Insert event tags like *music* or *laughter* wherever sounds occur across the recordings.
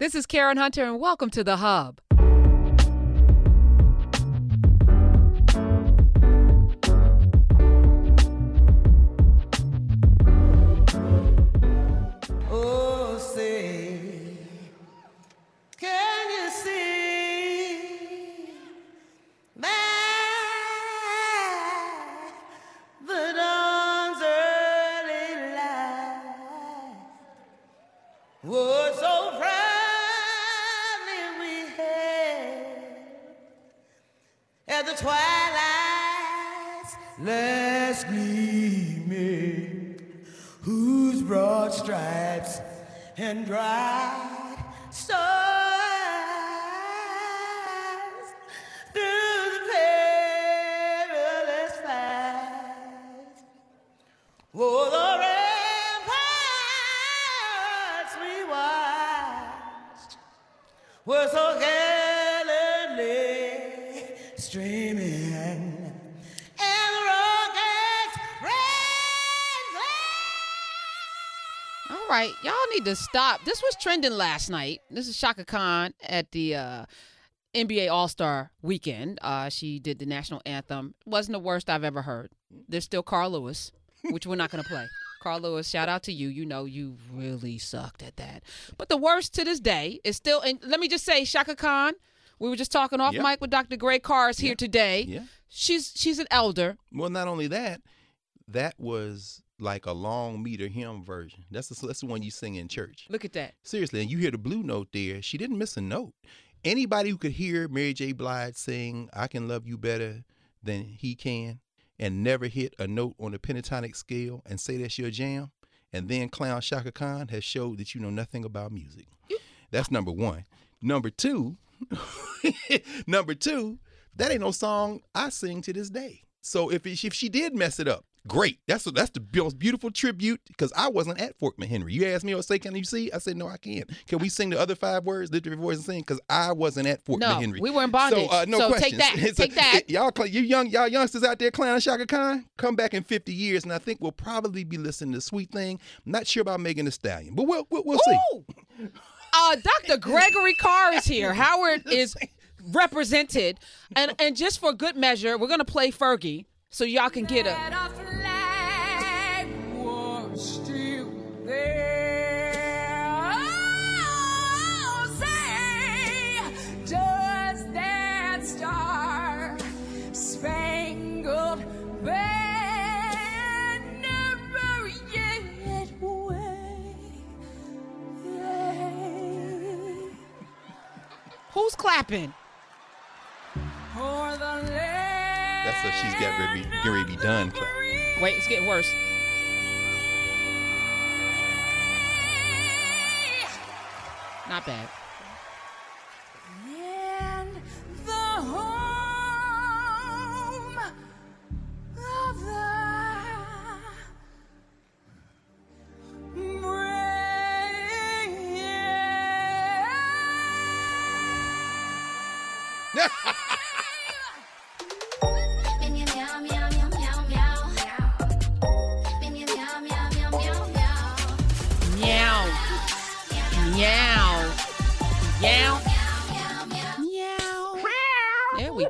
This is Karen Hunter, and welcome to The Hub. Oh, say, can the twilight's last gleaming, whose broad stripes and bright stars through the perilous fight. Oh, the ramparts we watched were right, y'all need to stop. This was trending last night. This is Chaka Khan at the uh, NBA All Star Weekend. Uh, she did the national anthem. wasn't the worst I've ever heard. There's still Carl Lewis, which we're not going to play. *laughs* Carl Lewis, shout out to you. You know you really sucked at that. But the worst to this day is still. And let me just say, Chaka Khan. We were just talking off Yep. mic with Dr. Greg Carr's here today. Yeah. She's she's an elder. Well, not only that, that was like a long meter hymn version. That's the, that's the one you sing in church. Look at that. Seriously, and you hear the blue note there. She didn't miss a note. Anybody who could hear Mary J. Blige sing "I Can Love You Better Than He Can" and never hit a note on the pentatonic scale and say that's your jam, and then clown Chaka Khan has showed that you know nothing about music. That's number one. Number two, *laughs* number two, that ain't no song I sing to this day. So if it, if she did mess it up, great. That's that's the most beautiful tribute because I wasn't at Fort McHenry. You asked me, "I say, can you see?" I said, "No, I can't." Can we sing the other five words, lift your voice and sing? Because I wasn't at Fort No, McHenry. we were in bondage. So uh, no So questions. take that. *laughs* It's a- Take that. it- y'all, cl- you young, y'all youngsters out there clowning Chaka Khan, come back in 50 years, and I think we'll probably be listening to Sweet Thing. I'm not sure about Megan Thee Stallion, but we'll we'll, we'll see. Uh, Dr. Gregory Carr is here. *laughs* Howard is represented, and and just for good measure, we're gonna play Fergie so y'all can get a. clapping? For the That's what she's got ready, to be- getting ready to be done. Clap. Wait, it's getting worse.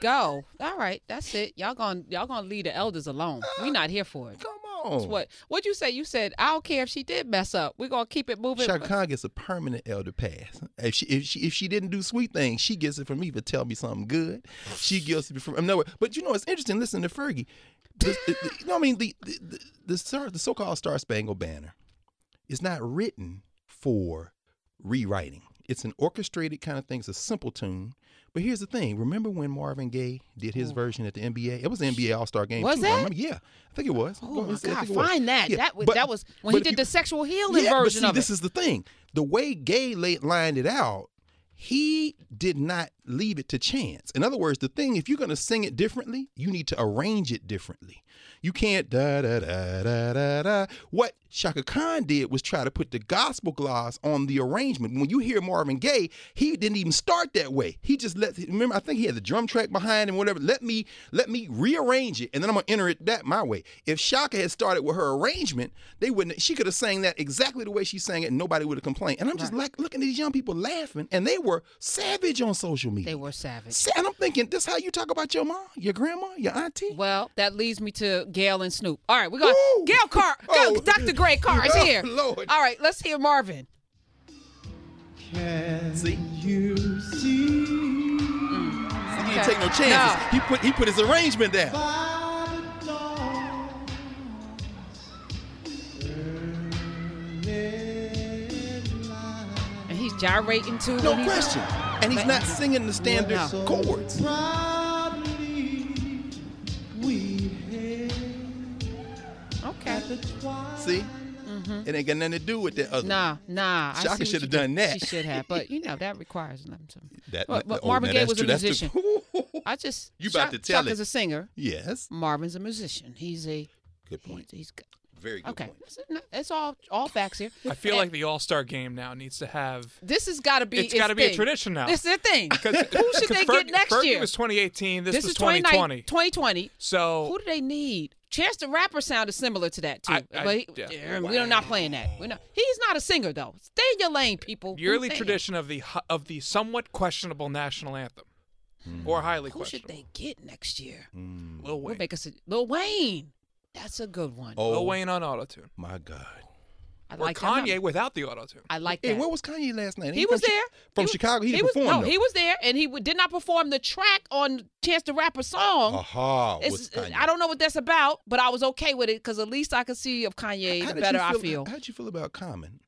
Go. All right, that's it. Y'all gonna y'all gonna leave the elders alone. We not here for it. Come That's on. what what'd you say? You said I don't care if she did mess up. We're gonna keep it moving. Chaka Khan gets a permanent elder pass. If she if she if she didn't do sweet things, she gets it from me to tell me something good. She gets it from no. But you know it's interesting. Listen to Fergie. The, the- the- you know, what I mean the the the, the, the so-called Star Spangled Banner is not written for rewriting. It's an orchestrated kind of thing. It's a simple tune. But here's the thing. Remember when Marvin Gaye did his version at the NBA? It was the NBA All Star game. Was too. I Yeah, I think it was. Oh my God! it. Find that. Yeah, That was but- that was when he did you- the sexual healing yeah, but see, of this is the thing. The way Gaye lined it out, he did not leave it to chance. In other words, the thing, if you're going to sing it differently, you need to arrange it differently. You can't da da da da da da. What Chaka Khan did was try to put the gospel gloss on the arrangement. When you hear Marvin Gaye, he didn't even start that way. He just let remember. I think he had the drum track behind him, whatever. Let me let me rearrange it, and then I'm gonna enter it that my way. If Chaka had started with her arrangement, they wouldn't. She could have sang that exactly the way she sang it, and nobody would have complained. And I'm just like looking at these young people laughing, and they were savage on social media. They were savage. Sa- And I'm thinking, this how you talk about your mom, your grandma, your auntie? Well, that leads me to Gayle and Snoop. All right, we got Woo! Gail Carr. Oh. Dr. Greg Carr is *laughs* Oh, here. Lord. All right, let's hear Marvin. See, you see he didn't take no chances. No. He put he put his arrangement down. by the dawn's early light. And he's gyrating too. No when he's- question. And he's not singing the standard No. chords. Okay. the. See? Mm-hmm. It ain't got nothing to do with that other. Nah, nah. I Chaka shoulda done that. She should have, but you know that requires to. That, But- but oh, Marvin Gaye was a true. That's musician. *laughs* I just You about Chaka- to tell Chaka's it. a singer. yes. Marvin's a musician. He's a Good point. he's good. Very good okay. point. It's, it's all all facts here. I feel And like the All Star game now needs to have. this has got to be. It's got to be a tradition now. This is the thing. *laughs* Who should they Ferg- get next Fergie year? was 2018. This, this was is 2020. 2020. 2020. So Who do they need? Chance the Rapper sounded similar to that too, I- I- but he, yeah. yeah, we're not playing that. We're not. He's not a singer though. Stay in your lane, people. yearly tradition of the of the somewhat questionable national anthem, hmm. or highly Who should they get next year? Hmm. Lil Wayne. We'll make us a, Lil Wayne. That's a good one. Oh, Lil Wayne on autotune. my God. I Or like that. Kanye not- without the autotune. I like Hey, that. where was Kanye last night? he from was Chi- there From was- Chicago. He, didn't was, perform No, though. he was there, and he w- did not perform the track on Chance the Rapper song. Aha. It's- was uh, Kanye. I don't know what that's about, but I was okay with it because at least I could see of Kanye. How the did better you I feel, feel. How'd you feel about Common?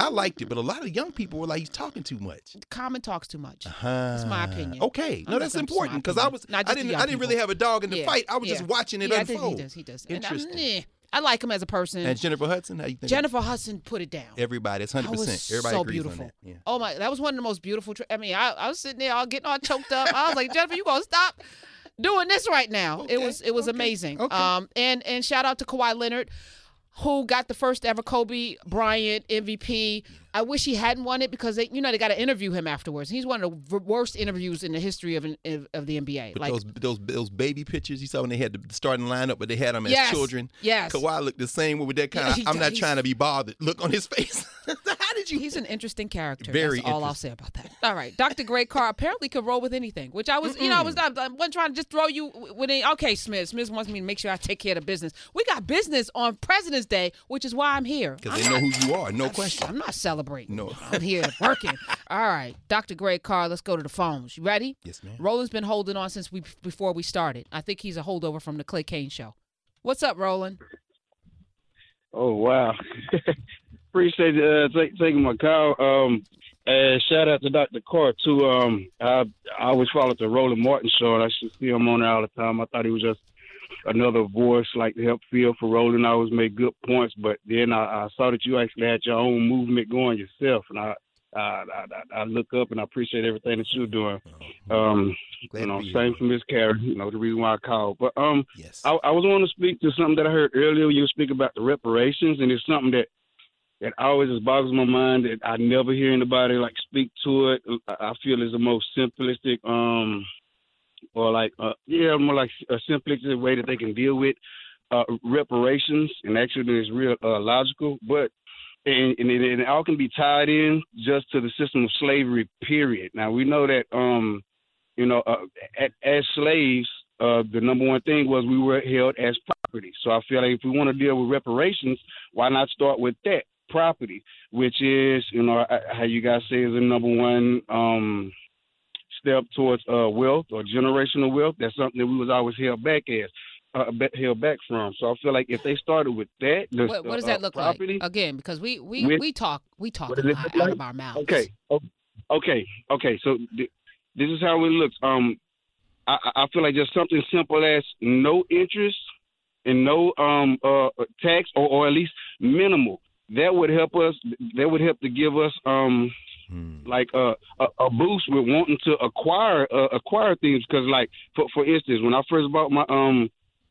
I liked it, but a lot of young people were like, he's talking too much. Common talks too much. Uh-huh. That's my opinion. Okay, no, that's that's important because I was I didn't, I didn't really have a dog in the Yeah, fight. I was yeah. just watching it yeah, I think unfold. he does. He does. Interesting. I like him as a person. And Jennifer Hudson, how you think? Jennifer Hudson put it down. Everybody, it's hundred percent. Everybody so agrees beautiful. on that. Yeah. Oh my, that was one of the most beautiful. I mean, I, I was sitting there all getting all choked up. I was like, Jennifer, you gonna stop doing this right now? it was it was okay, amazing. okay. Um, and and shout out to Kawhi Leonard, who got the first ever Kobe Bryant MVP. I wish he hadn't won it because they, you know, they got to interview him afterwards. He's one of the worst interviews in the history of an, of, of the NBA. But like, those those those baby pictures you saw when they had the starting lineup, but they had them as Yes, children. yes. Kawhi looked the same way with that kind Yeah, of he I'm not trying to be bothered look on his *laughs* face. how did you? He's an interesting character. Very That's all I'll say about that. All right, Dr. Greg Carr apparently could roll with anything, which I was, you know, I was not, I wasn't trying to just throw you with any. Okay, Smith. Smith wants me to make sure I take care of the business. We got business on President's Day, which is why I'm here. Because I'm they know who you are, no question. I'm not not celebrating. No. I'm here working. *laughs* All right, Dr. Greg Carr. Let's go to the phones. You ready? Yes, ma'am. Roland's been holding on since we before we started. I think he's a holdover from the Clay Cane show. What's up, Roland? Oh wow! *laughs* Appreciate uh, take, taking my call. Um, and shout out to Dr. Carr too. Um, I I always followed the Roland Martin show, and I should see him on there all the time. I thought he was just another voice, like to help feel for Roland. I always made good points, but then I, I saw that you actually had your own movement going yourself, and I. I, I, I look up and I appreciate everything that you're doing. Um, Glad you know, same for Miss Carrie. You know, the reason why I called. But um, Yes. I, I was want to speak to something that I heard earlier. You speak about the reparations, and it's something that that always just boggles my mind that I never hear anybody like speak to it. I I feel is the most simplistic, um, or like uh, yeah, more like a simplistic way that they can deal with uh, reparations, and actually it's real uh, logical, but. And, and, it, and it all can be tied in just to the system of slavery. Period. Now we know that um, you know, uh, a- as slaves, uh, the number one thing was we were held as property. So I feel like if we want to deal with reparations, why not start with that property, which is, you know, how you guys say is the number one um, step towards uh, wealth or generational wealth. That's something that we was always held back as. Uh, held back from. So I feel like if they started with that, the, What, what does uh, that look property, like? Again, because we we, With- we talk we talk a lot look out of our mouths. Okay. Okay. Okay. So th- this is how it looks. Um, I, I I feel like just something simple as no interest and no um uh tax or, or at least minimal. That would help us. That would help to give us um like uh, a, a boost with wanting to acquire uh, acquire things. Because like for for instance, when I first bought my um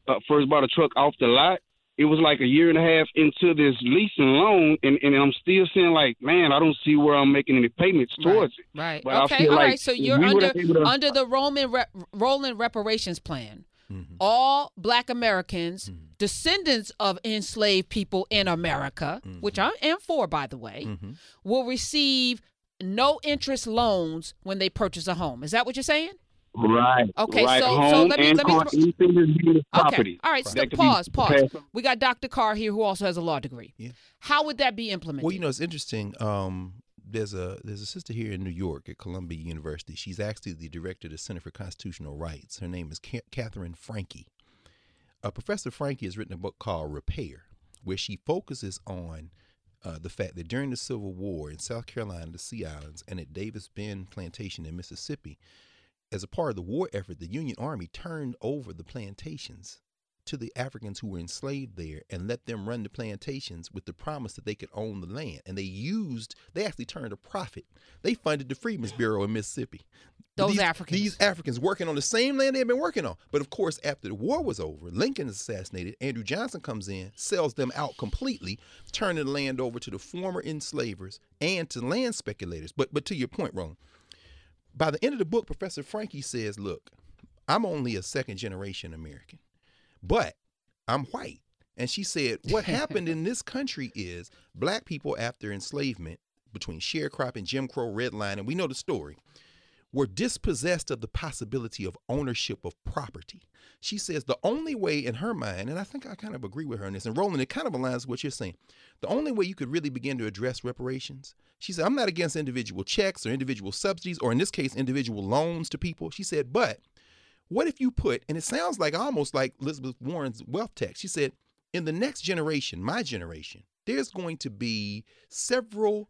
uh, first bought a truck off the lot, it was like a year and a half into this lease and loan, and, and I'm still saying like, man, I don't see where I'm making any payments towards it. Right. But I okay. feel All like right. So you're we under to- under the Roman re- rolling reparations plan. Mm-hmm. All Black Americans, descendants of enslaved people in America, Mm-hmm. which I am for, by the way, will receive no interest loans when they purchase a home. Is that what you're saying? Right. Okay, Right. so- so Home let me- and let me car, throw- anything that's dealing with property. Okay. All right. That So could pause. Pause. We got Dr. Carr here, who also has a law degree. Yeah. How would that be implemented? Well, you know, it's interesting. Um, there's a there's a sister here in New York at Columbia University. She's actually the director of the Center for Constitutional Rights. Her name is Ca- Katherine Franke. Uh, Professor Franke has written a book called Repair, where she focuses on uh, the fact that during the Civil War in South Carolina, the Sea Islands, and at Davis Bend Plantation in Mississippi, as a part of the war effort, the Union Army turned over the plantations to the Africans who were enslaved there and let them run the plantations with the promise that they could own the land. And they used, they actually turned a profit. They funded the Freedmen's Bureau in Mississippi. Those these, Africans. These Africans working on the same land they had been working on. But of course, after the war was over, Lincoln is assassinated. Andrew Johnson comes in, sells them out completely, turning the land over to the former enslavers and to land speculators. But but to your point, Ron, by the end of the book, Professor Franke says, look, I'm only a second generation American, but I'm white. And she said, what *laughs* happened in this country is black people after enslavement, between sharecropping, Jim Crow, redlining, and we know the story, were dispossessed of the possibility of ownership of property. She says the only way in her mind, and I think I kind of agree with her on this, and Roland, it kind of aligns with what you're saying. The only way you could really begin to address reparations, she said, I'm not against individual checks or individual subsidies, or in this case, individual loans to people. She said, but what if you put, and it sounds like almost like Elizabeth Warren's wealth tax. She said, in the next generation, my generation, there's going to be several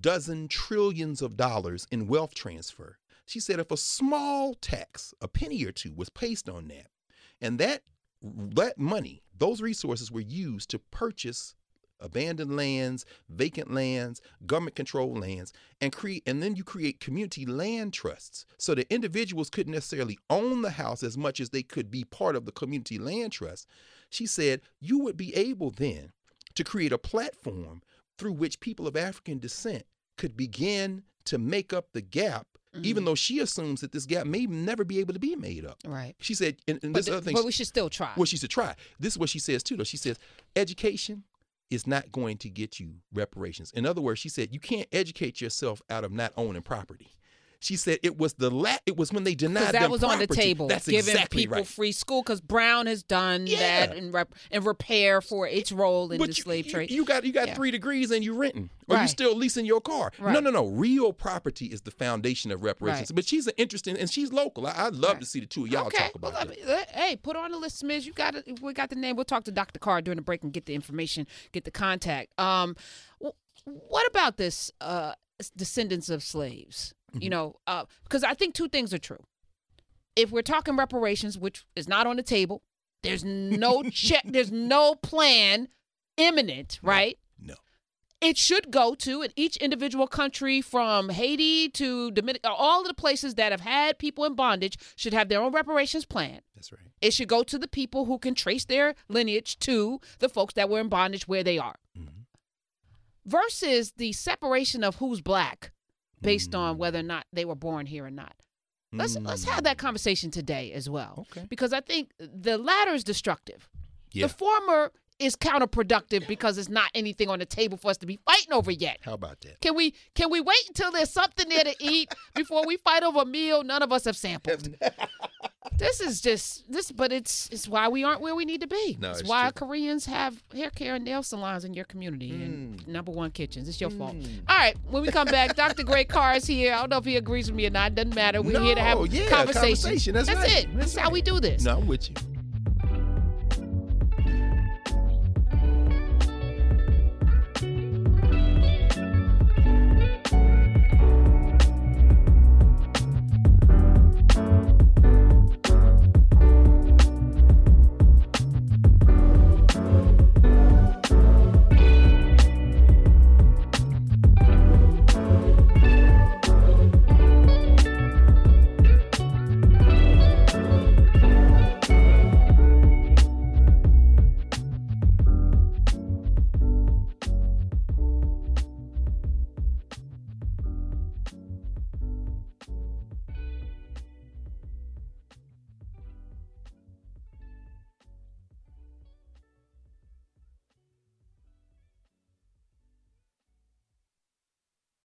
dozen trillions of dollars in wealth transfer. She said if a small tax, a penny or two, was placed on that, and that that money, those resources were used to purchase abandoned lands, vacant lands, government controlled lands, and create and then you create community land trusts so that individuals couldn't necessarily own the house as much as they could be part of the community land trust. She said you would be able then to create a platform through which people of African descent could begin to make up the gap, even mm. though she assumes that this gap may never be able to be made up. Right. She said, and, and this the- other thing, but we should still try. well, she should try. This is what she says too, though. She says education is not going to get you reparations. In other words, she said you can't educate yourself out of not owning property. She said it was the la- it was when they denied that them was on the property. table, That's giving exactly people right. free school. Because Brown has done Yeah. that in rep- in repair for its role in But the you, slave trade. You, got you got Yeah. three degrees and you're renting, or you still leasing your car. No, Right. no, no. Real property is the foundation of reparations. Right. But she's an interesting, and she's local. I, I'd love Right. to see the two of y'all okay. talk about well. Mean, uh, hey, put on the list, Smith. You got it. We got the name. We'll talk to Dr. Carr during the break and get the information, get the contact. Um, what about this? Uh, descendants of slaves. Mm-hmm. You know, uh, because I think two things are true. If we're talking reparations, which is not on the table, there's no *laughs* check. There's no plan imminent, right? No. it should go to in each individual country from Haiti to Dominica, all of the places that have had people in bondage should have their own reparations plan. That's right. It should go to the people who can trace their lineage to the folks that were in bondage where they are. Versus the separation of who's black based mm. on whether or not they were born here or not. Let's let's mm. have that conversation today as well. Okay. Because I think the latter is destructive. Yeah. The former is counterproductive because it's not anything on the table for us to be fighting over yet. How about that? Can we can we wait until there's something there to eat *laughs* before we fight over a meal none of us have sampled? *laughs* this is just this but it's it's why we aren't where we need to be. No, it's, it's why true. Koreans have hair care and nail salons in your community and Mm. number one kitchens. It's your fault. All right, when we come back, Dr. Greg Carr is here. I don't know if he agrees with me or not. Doesn't matter. We're here to have a yeah, conversation. That's That's right. it. That's, That's how we do this. No, I'm with you.